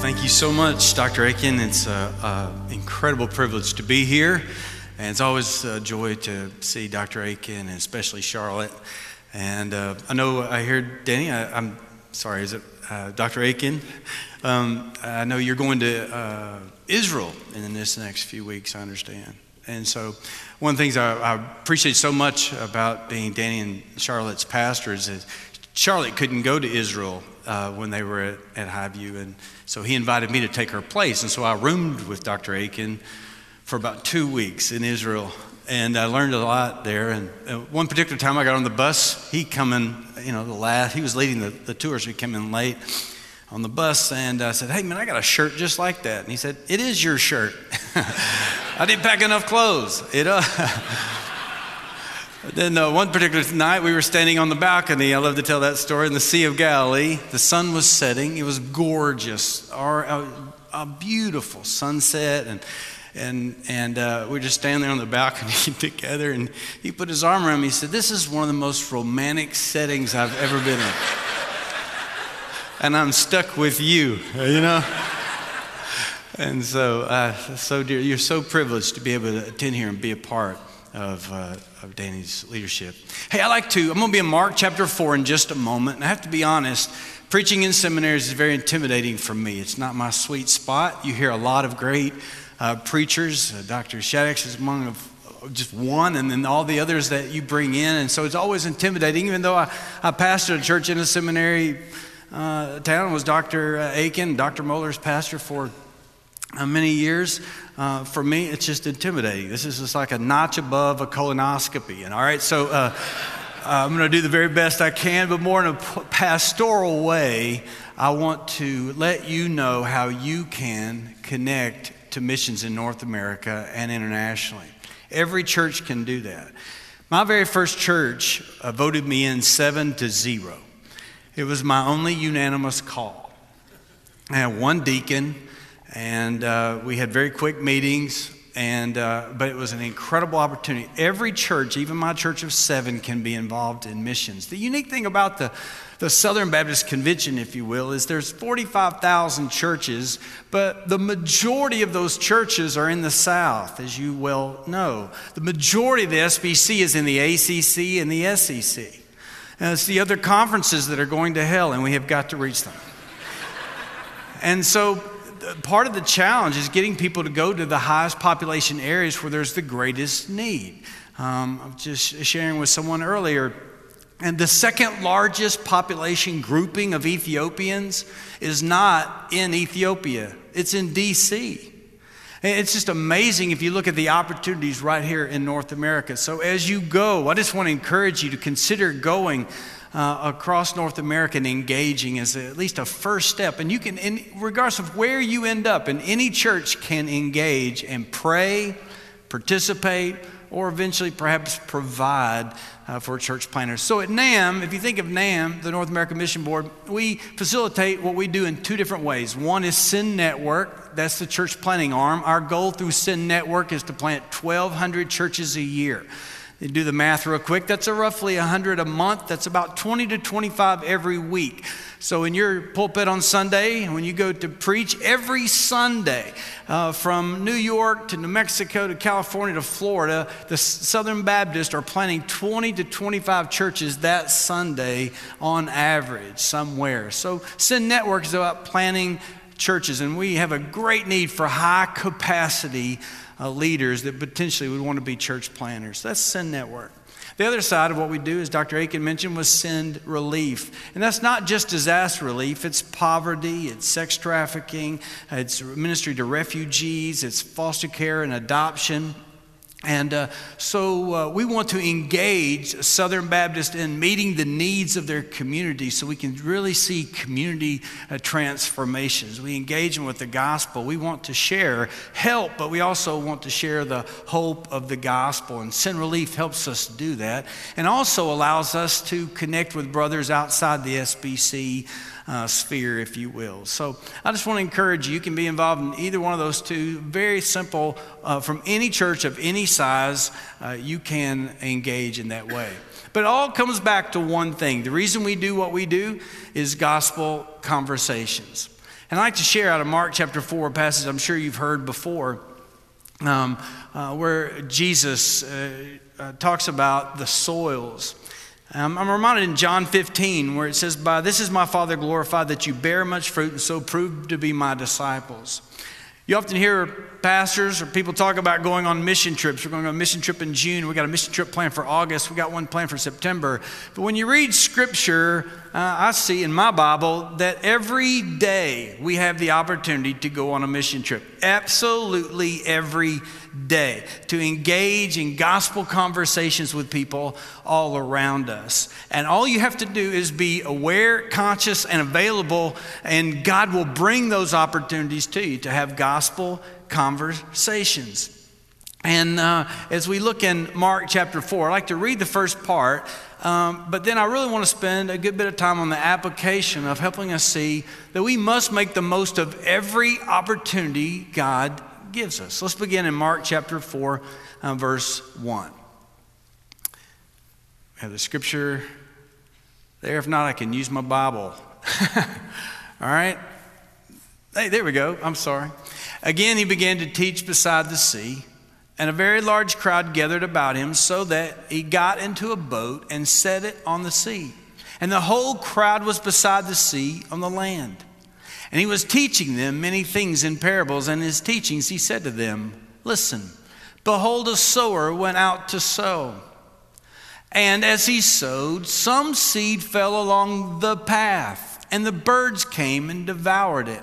Thank you so much, Dr. Akin. It's an incredible privilege to be here. And it's always a joy to see Dr. Akin and especially Charlotte. And uh, I know I heard Danny, I, am sorry, is it uh, Dr. Akin? Um, I know you're going to uh, Israel in this next few weeks, I understand. And so, one of the things I, I appreciate so much about being Danny and Charlotte's pastors is Charlotte couldn't go to Israel uh, when they were at, at Highview, and so he invited me to take her place. And so I roomed with Dr. Akin for about two weeks in Israel, and I learned a lot there. And one particular time I got on the bus, he come in, you know, the last, he was leading the, the tour, so he came in late on the bus, and I said, hey, man, I got a shirt just like that. And he said, it is your shirt. I didn't pack enough clothes. It, uh, then uh, one particular night, we were standing on the balcony. I love to tell that story in the Sea of Galilee. The sun was setting. It was gorgeous, Our, a, a beautiful sunset, and and and uh, we just standing there on the balcony together. And he put his arm around me. He said, "This is one of the most romantic settings I've ever been in." and I'm stuck with you, you know. and so, uh, so dear, you're so privileged to be able to attend here and be a part of, uh, of Danny's leadership. Hey, I like to, I'm going to be in Mark chapter 4 in just a moment. And I have to be honest, preaching in seminaries is very intimidating for me. It's not my sweet spot. You hear a lot of great uh, preachers. Uh, Dr. Shaddix is among of just one, and then all the others that you bring in. And so it's always intimidating, even though I, I pastored a church in a seminary uh, town, was Dr. Akin, Dr. Mohler's pastor for uh, many years. Uh, for me, it's just intimidating. This is just like a notch above a colonoscopy. And all right, so uh, I'm going to do the very best I can, but more in a pastoral way. I want to let you know how you can connect to missions in North America and internationally. Every church can do that. My very first church uh, voted me in seven to zero. It was my only unanimous call. I had one deacon and uh, we had very quick meetings. And, uh, but it was an incredible opportunity. Every church, even my church of seven, can be involved in missions. The unique thing about the, the Southern Baptist Convention, if you will, is there's 45,000 churches, but the majority of those churches are in the South, as you well know. The majority of the SBC is in the ACC and the SEC. And it's the other conferences that are going to hell, and we have got to reach them. and so part of the challenge is getting people to go to the highest population areas where there's the greatest need. Um, I'm just sharing with someone earlier. And the second largest population grouping of Ethiopians is not in Ethiopia, it's in DC. It's just amazing if you look at the opportunities right here in North America. So, as you go, I just want to encourage you to consider going uh, across North America and engaging is at least a first step. And you can, in, regardless of where you end up, and any church can engage and pray, participate, or eventually perhaps provide uh, for church planters. So at NAM, if you think of NAM, the North American Mission Board, we facilitate what we do in two different ways. One is Send Network, that's the church planting arm. Our goal through Send Network is to plant 1,200 churches a year. You do the math real quick. That's a roughly 100 a month. That's about 20 to 25 every week. So, in your pulpit on Sunday, when you go to preach, every Sunday uh, from New York to New Mexico to California to Florida, the Southern Baptists are planting 20 to 25 churches that Sunday on average somewhere. So, Send Network is about planning churches, and we have a great need for high capacity uh, leaders that potentially would want to be church planters. That's Send Network. The other side of what we do, as Dr. Akin mentioned, was send relief. And that's not just disaster relief, it's poverty, it's sex trafficking, it's ministry to refugees, it's foster care and adoption. And uh, so uh, we want to engage Southern Baptist in meeting the needs of their community so we can really see community uh, transformations. We engage them with the gospel. We want to share help, but we also want to share the hope of the gospel. And Send Relief helps us do that and also allows us to connect with brothers outside the SBC uh, sphere, if you will. So I just want to encourage you, you can be involved in either one of those two. Very simple. Uh, from any church of any size, uh, you can engage in that way. But it all comes back to one thing. The reason we do what we do is gospel conversations. And I'd like to share out of Mark chapter 4, a passage I'm sure you've heard before, um, uh, where Jesus uh, uh, talks about the soils. Um, I'm reminded in John 15 where it says, By this is my Father glorified that you bear much fruit and so prove to be my disciples. You often hear pastors or people talk about going on mission trips. We're going on a mission trip in June. We got a mission trip planned for August. We got one planned for September. But when you read scripture, I see in my Bible that every day we have the opportunity to go on a mission trip. Absolutely every day to engage in gospel conversations with people all around us. And all you have to do is be aware, conscious, and available, and God will bring those opportunities to you to have gospel conversations. And uh, as we look in Mark chapter 4, I'd like to read the first part, um, but then I really want to spend a good bit of time on the application of helping us see that we must make the most of every opportunity God gives us. Let's begin in Mark chapter 4, uh, verse 1. We have the scripture there. If not, I can use my Bible. All right? Hey, there we go. I'm sorry. Again, he began to teach beside the sea, and a very large crowd gathered about him, so that he got into a boat and set it on the sea. And the whole crowd was beside the sea on the land. And he was teaching them many things in parables, and his teachings he said to them, Listen, behold, a sower went out to sow. And as he sowed, some seed fell along the path, and the birds came and devoured it.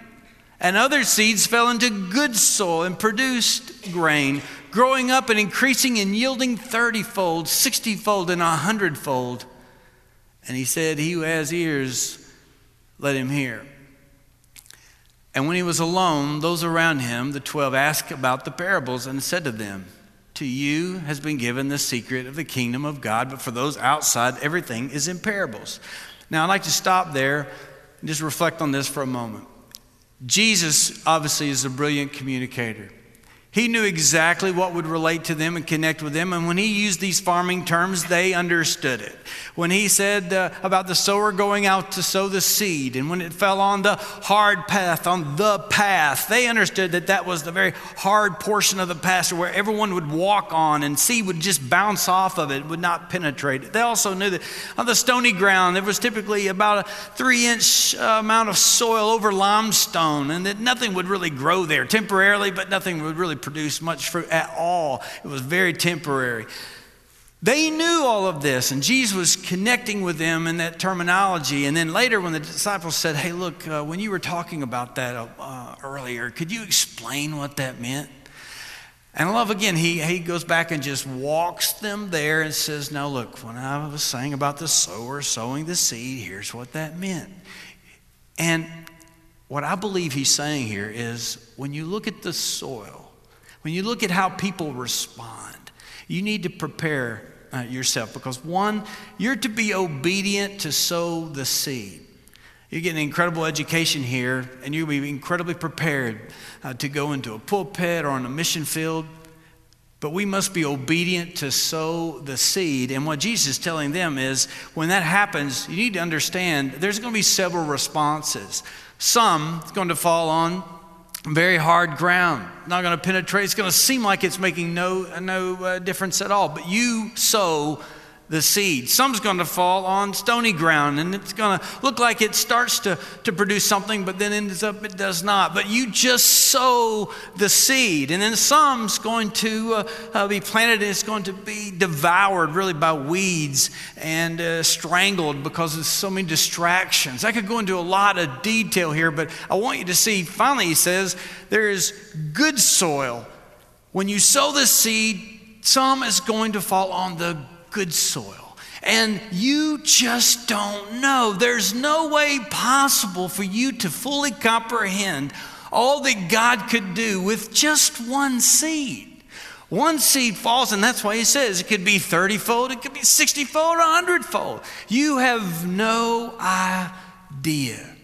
And other seeds fell into good soil and produced grain, growing up and increasing and yielding thirtyfold, sixtyfold, and a hundredfold. And he said, He who has ears, let him hear. And when he was alone, those around him, the twelve, asked about the parables and said to them, to you has been given the secret of the kingdom of God, but for those outside, everything is in parables. Now, I'd like to stop there and just reflect on this for a moment. Jesus obviously is a brilliant communicator. He knew exactly what would relate to them and connect with them. And when he used these farming terms, they understood it. When he said uh, about the sower going out to sow the seed, and when it fell on the hard path, on the path, they understood that that was the very hard portion of the path where everyone would walk on and seed would just bounce off of it, would not penetrate it. They also knew that on the stony ground, there was typically about a three inch uh, amount of soil over limestone, and that nothing would really grow there temporarily, but nothing would really produce much fruit at all. It was very temporary. They knew all of this, and Jesus was connecting with them in that terminology. And then later, when the disciples said, Hey, look, uh, when you were talking about that uh, earlier, could you explain what that meant? And I love again, he, he goes back and just walks them there and says, Now, look, when I was saying about the sower sowing the seed, here's what that meant. And what I believe he's saying here is when you look at the soil, when you look at how people respond, you need to prepare uh, yourself because one, you're to be obedient to sow the seed. You get an incredible education here, and you'll be incredibly prepared uh, to go into a pulpit or on a mission field. But we must be obedient to sow the seed. And what Jesus is telling them is when that happens, you need to understand there's going to be several responses. Some is going to fall on very hard ground, not going to penetrate. It's going to seem like it's making no, no uh, difference at all. But you sow the seed. Some's going to fall on stony ground and it's going to look like it starts to, to produce something, but then ends up it does not. But you just sow the seed. And then some's going to uh, uh, be planted and it's going to be devoured really by weeds and uh, strangled because of so many distractions. I could go into a lot of detail here, but I want you to see finally, he says, there is good soil. When you sow the seed, some is going to fall on the good soil. And you just don't know. There's no way possible for you to fully comprehend all that God could do with just one seed. One seed falls, and that's why he says it could be 30 fold, it could be 60 fold, 100 fold. You have no idea.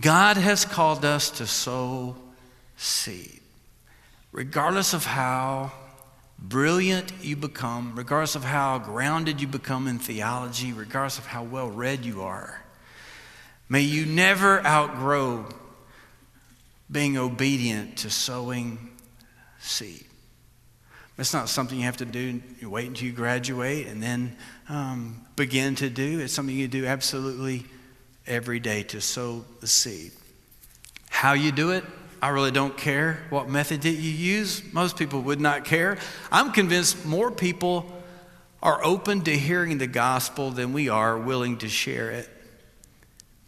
God has called us to sow seed, regardless of how brilliant you become, regardless of how grounded you become in theology, regardless of how well read you are, may you never outgrow being obedient to sowing seed. It's not something you have to do, you wait until you graduate and then um, begin to do. It's something you do absolutely every day to sow the seed. How you do it, I really don't care what method that you use. Most people would not care. I'm convinced more people are open to hearing the gospel than we are willing to share it.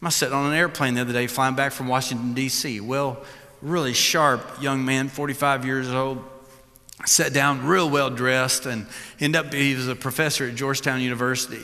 I sat on an airplane the other day flying back from Washington, D.C. Well, really sharp young man, 45 years old, sat down real well dressed and ended up, he was a professor at Georgetown University.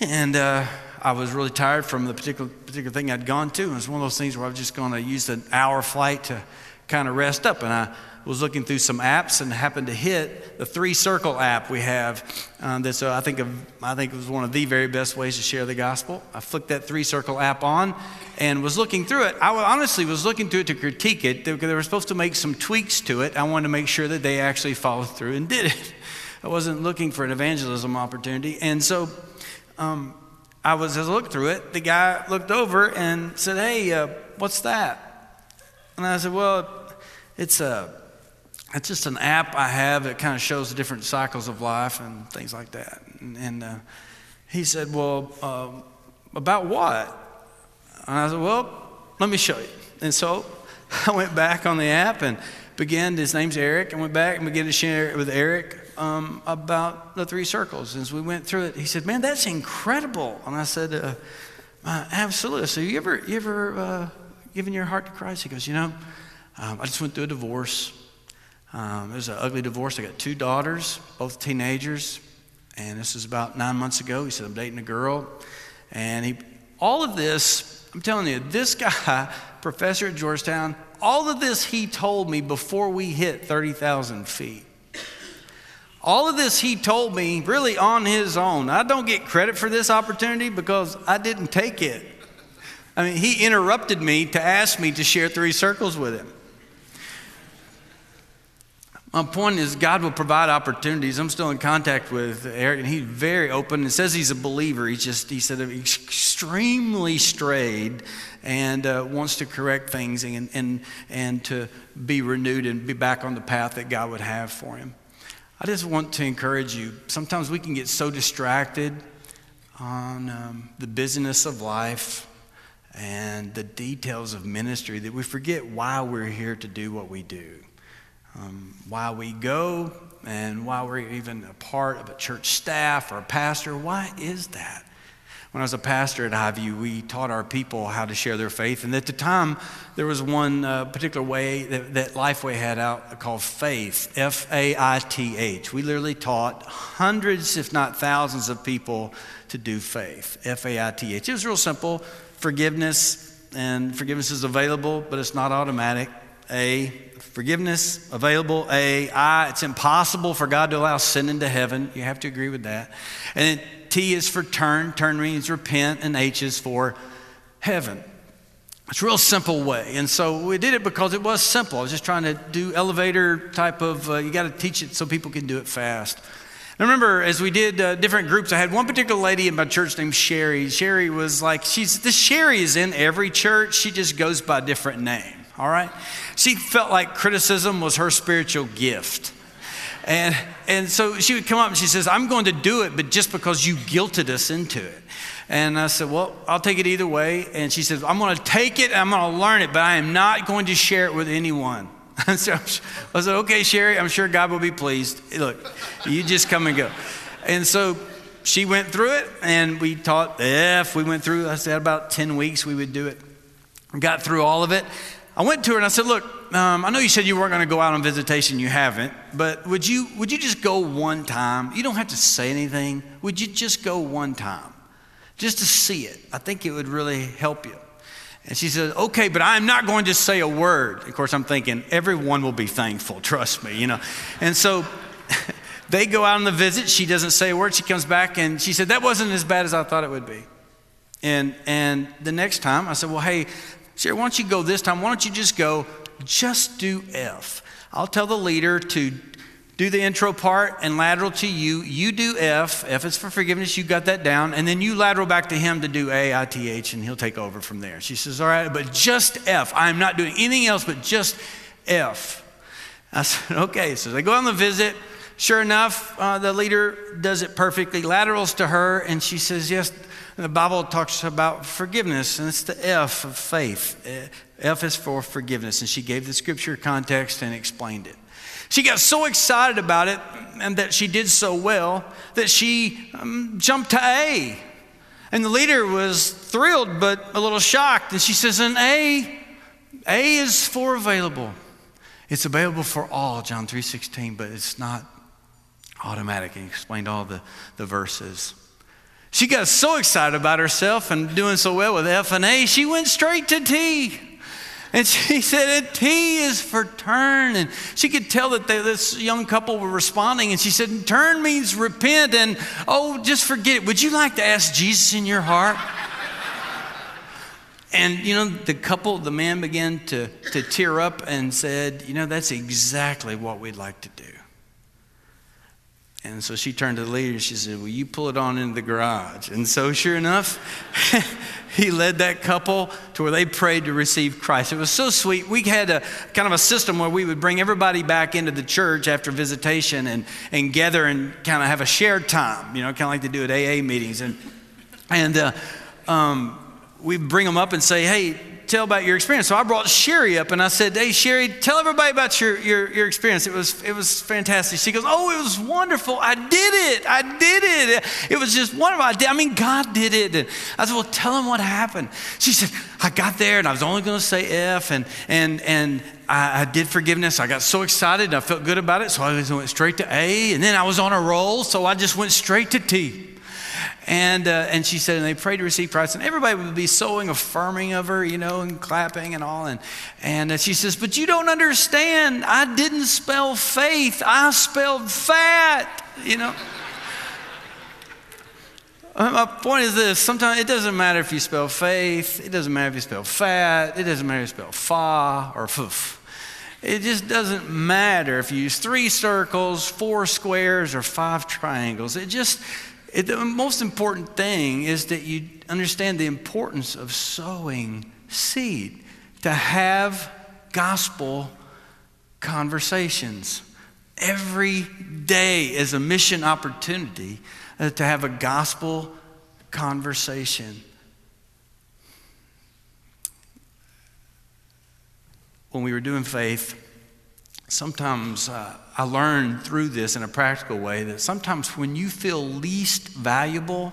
And uh, I was really tired from the particular, particular thing I'd gone to. It was one of those things where I was just going to use an hour flight to kind of rest up. And I was looking through some apps and happened to hit the Three Circle app we have. Um, that's uh, I think of, I think it was one of the very best ways to share the gospel. I flicked that Three Circle app on and was looking through it. I honestly was looking through it to critique it. They, they were supposed to make some tweaks to it. I wanted to make sure that they actually followed through and did it. I wasn't looking for an evangelism opportunity, and so. Um, I was, as I looked through it, the guy looked over and said, Hey, uh, what's that? And I said, Well, it's, a, it's just an app I have that kind of shows the different cycles of life and things like that. And, and uh, he said, Well, uh, about what? And I said, Well, let me show you. And so I went back on the app and began, his name's Eric, and went back and began to share it with Eric um, about the three circles. As we went through it, he said, "Man, that's incredible." And I said, uh, uh, "Absolutely." So you ever, you ever uh, given your heart to Christ? He goes, "You know, um, I just went through a divorce. Um, it was an ugly divorce. I got two daughters, both teenagers, and this is about nine months ago. He said, I'm dating a girl, and he, all of this." I'm telling you, this guy, professor at Georgetown, all of this he told me before we hit 30,000 feet. All of this he told me really on his own. I don't get credit for this opportunity because I didn't take it. I mean, he interrupted me to ask me to share three circles with him. My point is, God will provide opportunities. I'm still in contact with Eric, and he's very open. It says he's a believer. He's just, he said, extremely strayed and uh, wants to correct things and, and, and to be renewed and be back on the path that God would have for him. I just want to encourage you. Sometimes we can get so distracted on um, the business of life and the details of ministry that we forget why we're here to do what we do, um, why we go, and why we're even a part of a church staff or a pastor. Why is that? When I was a pastor at Highview, we taught our people how to share their faith. And at the time, there was one uh, particular way that, that Lifeway had out called Faith, F A I T H. We literally taught hundreds, if not thousands, of people to do faith, F A I T H. It was real simple forgiveness, and forgiveness is available, but it's not automatic. A, forgiveness available. A, I, it's impossible for God to allow sin into heaven. You have to agree with that. And then T is for turn. Turn means repent, and H is for heaven. It's a real simple way. And so we did it because it was simple. I was just trying to do elevator type of, uh, you got to teach it so people can do it fast. I remember as we did uh, different groups, I had one particular lady in my church named Sherry. Sherry was like, she's, this Sherry is in every church. She just goes by a different name, all right? She felt like criticism was her spiritual gift. And, and so she would come up and she says, I'm going to do it, but just because you guilted us into it. And I said, Well, I'll take it either way. And she says, I'm going to take it and I'm going to learn it, but I am not going to share it with anyone. so I said, Okay, Sherry, I'm sure God will be pleased. Look, you just come and go. And so she went through it, and we taught F. We went through, I said, about 10 weeks we would do it. Got through all of it. I went to her and I said, Look, um, I know you said you weren't going to go out on visitation. You haven't. But would you, would you just go one time? You don't have to say anything. Would you just go one time? Just to see it. I think it would really help you. And she said, Okay, but I'm not going to say a word. Of course, I'm thinking, everyone will be thankful. Trust me, you know. And so they go out on the visit. She doesn't say a word. She comes back and she said, That wasn't as bad as I thought it would be. And, and the next time I said, Well, hey, Sherry, why don't you go this time? Why don't you just go, just do F? I'll tell the leader to do the intro part and lateral to you. You do F. F is for forgiveness. You got that down. And then you lateral back to him to do A, I, T, H, and he'll take over from there. She says, All right, but just F. I'm not doing anything else but just F. I said, Okay. So they go on the visit. Sure enough, uh, the leader does it perfectly, laterals to her, and she says, Yes, the Bible talks about forgiveness, and it's the F of faith. Uh, F is for forgiveness. And she gave the scripture context and explained it. She got so excited about it and that she did so well that she um, jumped to A. And the leader was thrilled but a little shocked. And she says, An A, A is for available. It's available for all, John 3.16, but it's not automatic. And explained all the, the verses. She got so excited about herself and doing so well with F and A, she went straight to T. And she said, T is for turn. And she could tell that they, this young couple were responding. And she said, Turn means repent. And oh, just forget it. Would you like to ask Jesus in your heart? and, you know, the couple, the man began to, to tear up and said, You know, that's exactly what we'd like to do. And so she turned to the leader and she said, Will you pull it on into the garage? And so, sure enough, he led that couple to where they prayed to receive Christ. It was so sweet. We had a kind of a system where we would bring everybody back into the church after visitation and, and gather and kind of have a shared time, you know, kind of like they do at AA meetings. And, and uh, um, we bring them up and say, Hey, tell about your experience. So I brought Sherry up and I said, Hey, Sherry, tell everybody about your, your, your experience. It was, it was fantastic. She goes, Oh, it was wonderful. I did it. I did it. It was just wonderful. I, did, I mean, God did it. And I said, Well, tell them what happened. She said, I got there and I was only going to say F and, and, and I, I, did forgiveness. I got so excited and I felt good about it. So I went straight to A and then I was on a roll. So I just went straight to T. And, uh, and she said, and they prayed to receive Christ. And everybody would be so affirming of her, you know, and clapping and all. And, and uh, she says, But you don't understand. I didn't spell faith, I spelled fat, you know. Uh, my point is this sometimes it doesn't matter if you spell faith, it doesn't matter if you spell fat, it doesn't matter if you spell fa or foof. It just doesn't matter if you use three circles, four squares, or five triangles. It just it, the most important thing is that you understand the importance of sowing seed, to have gospel conversations. Every day is a mission opportunity uh, to have a gospel conversation. When we were doing faith, sometimes uh, I learned through this in a practical way that sometimes when you feel least valuable,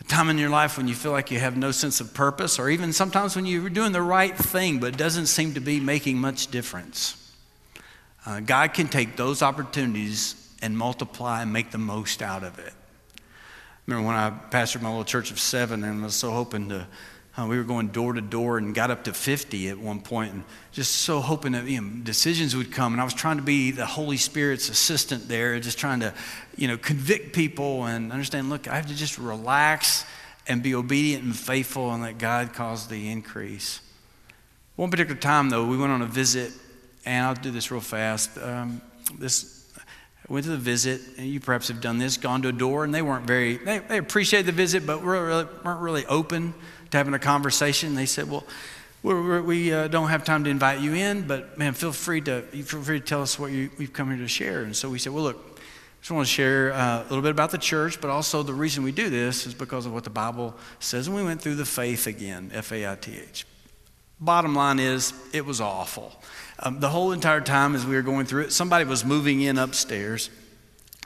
a time in your life when you feel like you have no sense of purpose, or even sometimes when you're doing the right thing but it doesn't seem to be making much difference, uh, God can take those opportunities and multiply and make the most out of it. I remember when I pastored my little church of seven and was so hoping to uh, we were going door to door and got up to 50 at one point and just so hoping that you know, decisions would come. And I was trying to be the Holy Spirit's assistant there, just trying to, you know, convict people and understand, look, I have to just relax and be obedient and faithful and let God cause the increase. One particular time, though, we went on a visit, and I'll do this real fast. Um, this went to the visit, and you perhaps have done this, gone to a door, and they weren't very, they, they appreciated the visit, but really, weren't really open having a conversation. They said, Well, we're, we're, we uh, don't have time to invite you in, but man, feel free to feel free to tell us what you, we've come here to share. And so we said, well, look, I just want to share uh, a little bit about the church, but also the reason we do this is because of what the Bible says. And we went through the faith again, F A I T H. Bottom line is, it was awful. Um, the whole entire time as we were going through it, somebody was moving in upstairs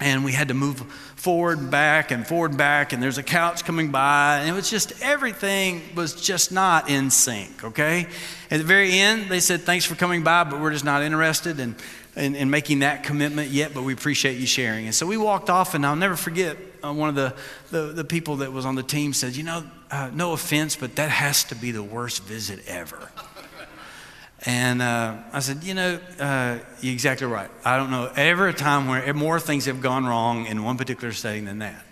and we had to move forward and back and forward and back and there's a couch coming by and it was just everything was just not in sync okay? At the very end they said thanks for coming by but we're just not interested in, in, in making that commitment yet but we appreciate you sharing. And so we walked off and i'll never forget uh, one of the, the, the, people that was on the team said you know uh, no offense but that has to be the worst visit ever and uh, I said, you know, uh, you're exactly right. I don't know ever a time where more things have gone wrong in one particular setting than that.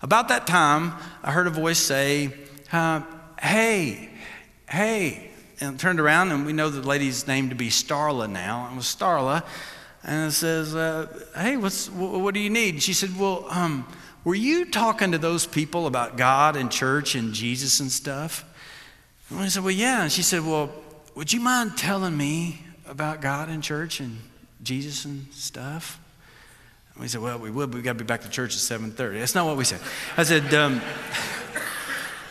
About that time, I heard a voice say, uh, hey, hey. And I turned around, and we know the lady's name to be Starla now. It was Starla. And it says, uh, hey, what's, what do you need? And she said, well, um, were you talking to those people about God and church and Jesus and stuff? And I said, well, yeah. And she said, well, would you mind telling me about God and church and Jesus and stuff? And we said, Well, we would, but we got to be back to church at 7:30. That's not what we said. I said, um,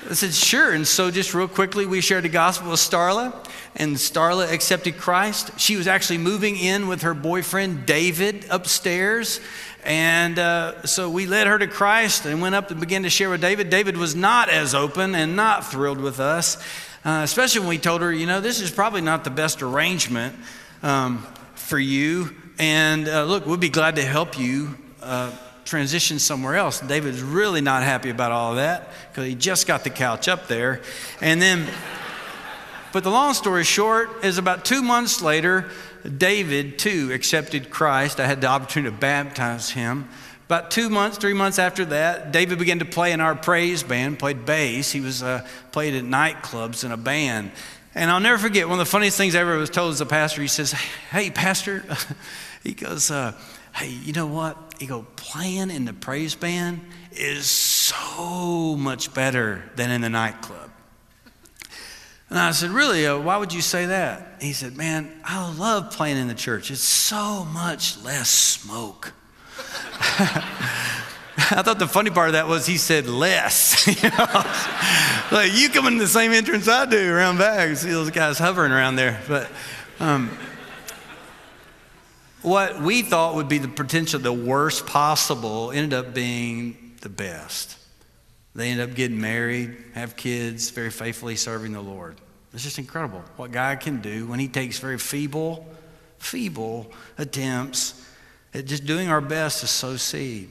I said, sure. And so, just real quickly, we shared the gospel with Starla, and Starla accepted Christ. She was actually moving in with her boyfriend, David, upstairs. And uh, so we led her to Christ and went up and began to share with David. David was not as open and not thrilled with us. Uh, especially when we told her, you know, this is probably not the best arrangement um, for you. And uh, look, we'd be glad to help you uh, transition somewhere else. David's really not happy about all of that because he just got the couch up there. And then, but the long story short is about two months later, David too accepted Christ. I had the opportunity to baptize him. About two months, three months after that, David began to play in our praise band, played bass. He was uh, played at nightclubs in a band. And I'll never forget, one of the funniest things I ever was told as a pastor, he says, Hey, pastor, he goes, uh, Hey, you know what? He go, playing in the praise band is so much better than in the nightclub. And I said, Really? Uh, why would you say that? He said, Man, I love playing in the church. It's so much less smoke. I thought the funny part of that was he said less. you know? like you come in the same entrance I do around back. See those guys hovering around there. But um, what we thought would be the potential, the worst possible, ended up being the best. They end up getting married, have kids, very faithfully serving the Lord. It's just incredible what God can do when He takes very feeble, feeble attempts just doing our best to sow seed.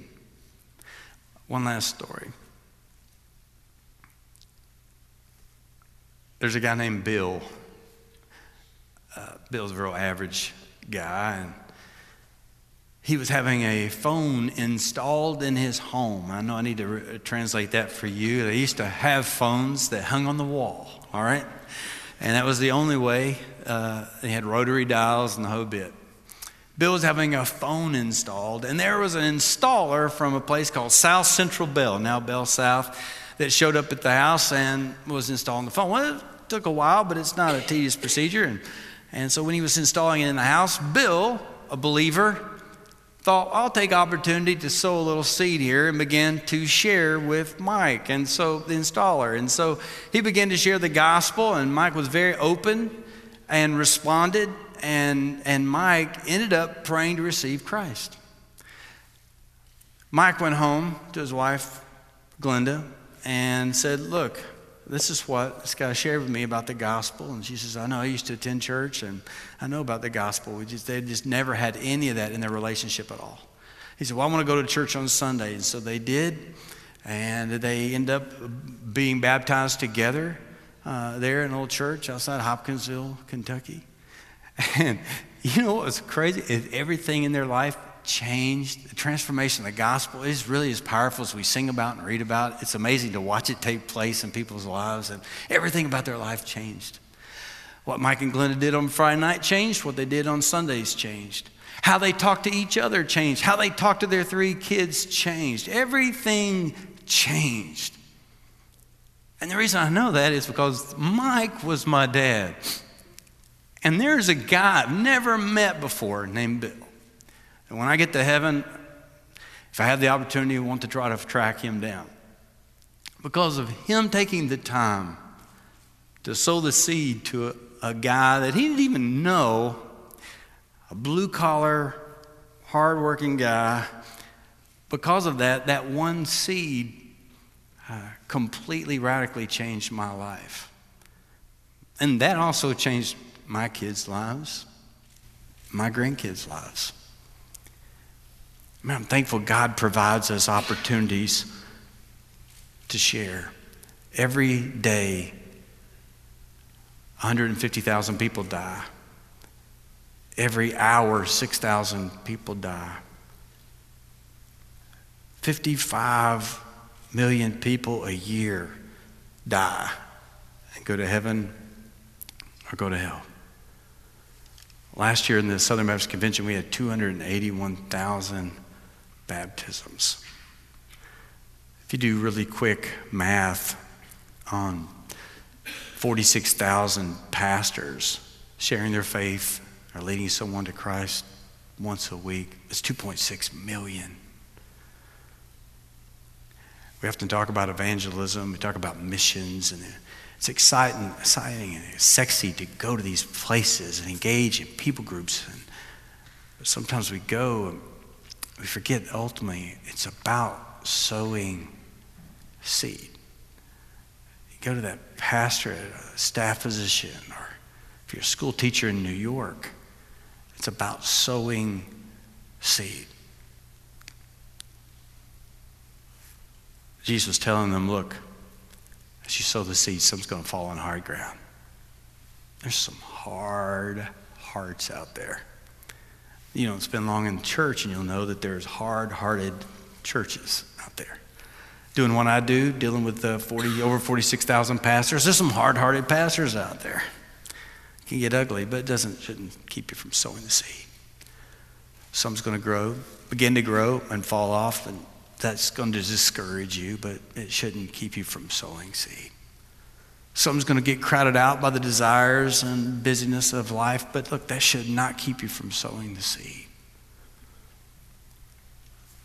One last story. There's a guy named Bill. Uh, Bill's a real average guy, and he was having a phone installed in his home. I know I need to re- translate that for you. They used to have phones that hung on the wall, all right? And that was the only way. Uh, they had rotary dials and the whole bit. Bill was having a phone installed, and there was an installer from a place called South Central Bell, now Bell South, that showed up at the house and was installing the phone. Well, it took a while, but it's not a tedious procedure. And, and so when he was installing it in the house, Bill, a believer, thought, I'll take opportunity to sow a little seed here and began to share with Mike, and so the installer. And so he began to share the gospel, and Mike was very open and responded and, and Mike ended up praying to receive Christ. Mike went home to his wife, Glenda, and said, Look, this is what this guy shared with me about the gospel. And she says, I know I used to attend church and I know about the gospel. We just, they just never had any of that in their relationship at all. He said, Well, I want to go to church on Sunday. And so they did. And they end up being baptized together uh, there in an old church outside Hopkinsville, Kentucky. And you know what was crazy? Is everything in their life changed. The transformation of the gospel is really as powerful as we sing about and read about. It's amazing to watch it take place in people's lives, and everything about their life changed. What Mike and Glenda did on Friday night changed. What they did on Sundays changed. How they talked to each other changed. How they talked to their three kids changed. Everything changed. And the reason I know that is because Mike was my dad. And there's a guy I've never met before named Bill. And when I get to heaven, if I have the opportunity, I want to try to track him down. Because of him taking the time to sow the seed to a, a guy that he didn't even know, a blue collar, hardworking guy. Because of that, that one seed uh, completely radically changed my life. And that also changed my kids' lives, my grandkids' lives. Man, I'm thankful God provides us opportunities to share. Every day, 150,000 people die. Every hour, 6,000 people die. 55 million people a year die and go to heaven or go to hell. Last year in the Southern Baptist Convention, we had 281,000 baptisms. If you do really quick math on 46,000 pastors sharing their faith or leading someone to Christ once a week, it's 2.6 million. We often talk about evangelism, we talk about missions, and it's exciting, exciting and sexy to go to these places and engage in people groups. And sometimes we go and we forget ultimately it's about sowing seed. You go to that pastor a staff position, or if you're a school teacher in New York, it's about sowing seed. Jesus telling them, look, as you sow the seed, some's going to fall on hard ground. There's some hard hearts out there. You don't spend long in church and you'll know that there's hard hearted churches out there. Doing what I do, dealing with the 40, over 46,000 pastors, there's some hard hearted pastors out there. It can get ugly, but it doesn't, shouldn't keep you from sowing the seed. Some's going to grow, begin to grow, and fall off, and that's going to discourage you, but it shouldn't keep you from sowing seed. Some's going to get crowded out by the desires and busyness of life, but look, that should not keep you from sowing the seed.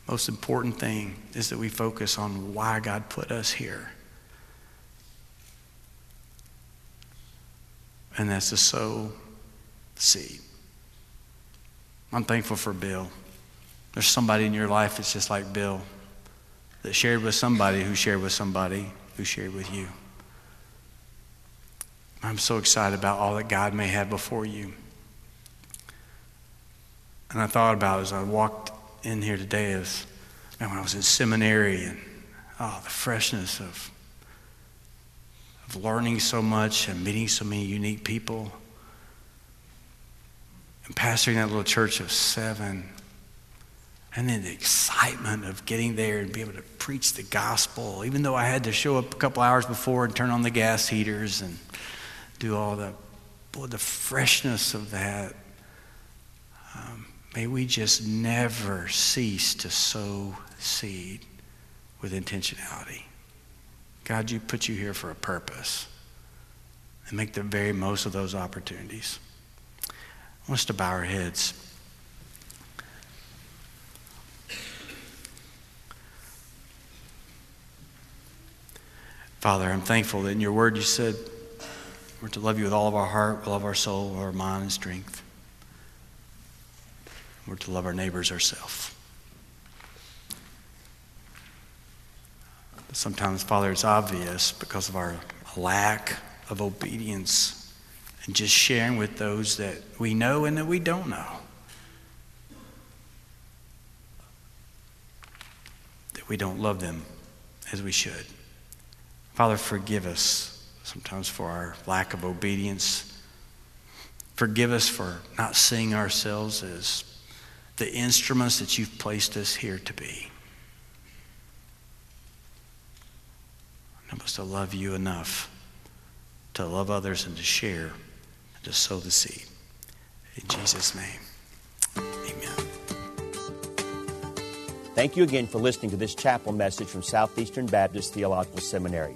Most important thing is that we focus on why God put us here. And that's to sow seed. I'm thankful for Bill. There's somebody in your life that's just like Bill that shared with somebody who shared with somebody who shared with you. I'm so excited about all that God may have before you. And I thought about as I walked in here today as man, when I was in seminary and oh, the freshness of, of learning so much and meeting so many unique people and pastoring that little church of seven and then the excitement of getting there and be able to preach the gospel, even though I had to show up a couple hours before and turn on the gas heaters and do all the, boy, the freshness of that. Um, may we just never cease to sow seed with intentionality. God, you put you here for a purpose and make the very most of those opportunities. I want us to bow our heads. Father, I'm thankful that in your word you said we're to love you with all of our heart, with all of our soul, our mind, and strength. We're to love our neighbors ourselves. Sometimes, Father, it's obvious because of our lack of obedience and just sharing with those that we know and that we don't know. That we don't love them as we should. Father, forgive us sometimes for our lack of obedience. Forgive us for not seeing ourselves as the instruments that you've placed us here to be. Help us to love you enough to love others and to share and to sow the seed. In Jesus' name, amen. Thank you again for listening to this chapel message from Southeastern Baptist Theological Seminary.